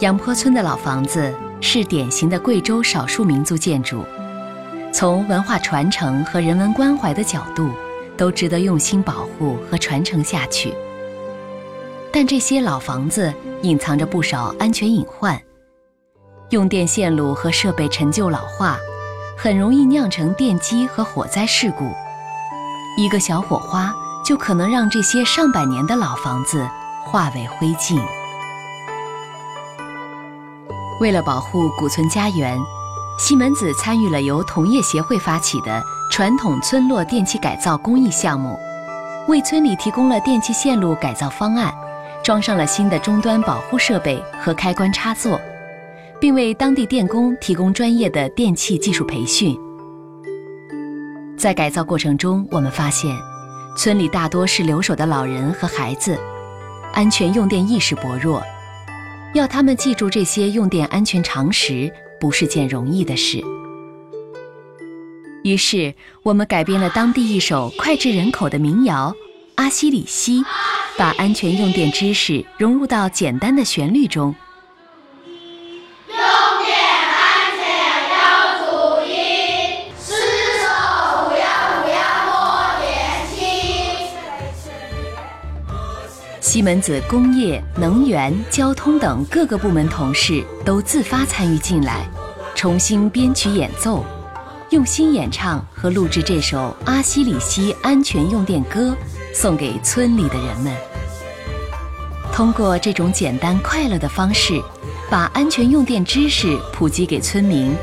杨坡村的老房子是典型的贵州少数民族建筑，从文化传承和人文关怀的角度，都值得用心保护和传承下去。但这些老房子隐藏着不少安全隐患，用电线路和设备陈旧老化，很容易酿成电击和火灾事故。一个小火花就可能让这些上百年的老房子化为灰烬。为了保护古村家园，西门子参与了由同业协会发起的传统村落电气改造公益项目，为村里提供了电气线路改造方案，装上了新的终端保护设备和开关插座，并为当地电工提供专业的电气技术培训。在改造过程中，我们发现，村里大多是留守的老人和孩子，安全用电意识薄弱。要他们记住这些用电安全常识，不是件容易的事。于是，我们改编了当地一首脍炙人口的民谣《阿西里西》，把安全用电知识融入到简单的旋律中。西门子工业、能源、交通等各个部门同事都自发参与进来，重新编曲演奏，用心演唱和录制这首《阿西里西安全用电歌》，送给村里的人们。通过这种简单快乐的方式，把安全用电知识普及给村民，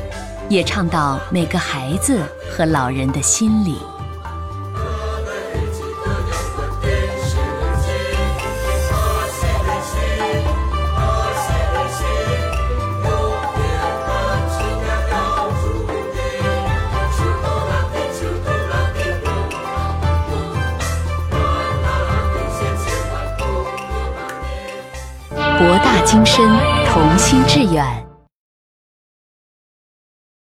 也唱到每个孩子和老人的心里。今生，同心致远。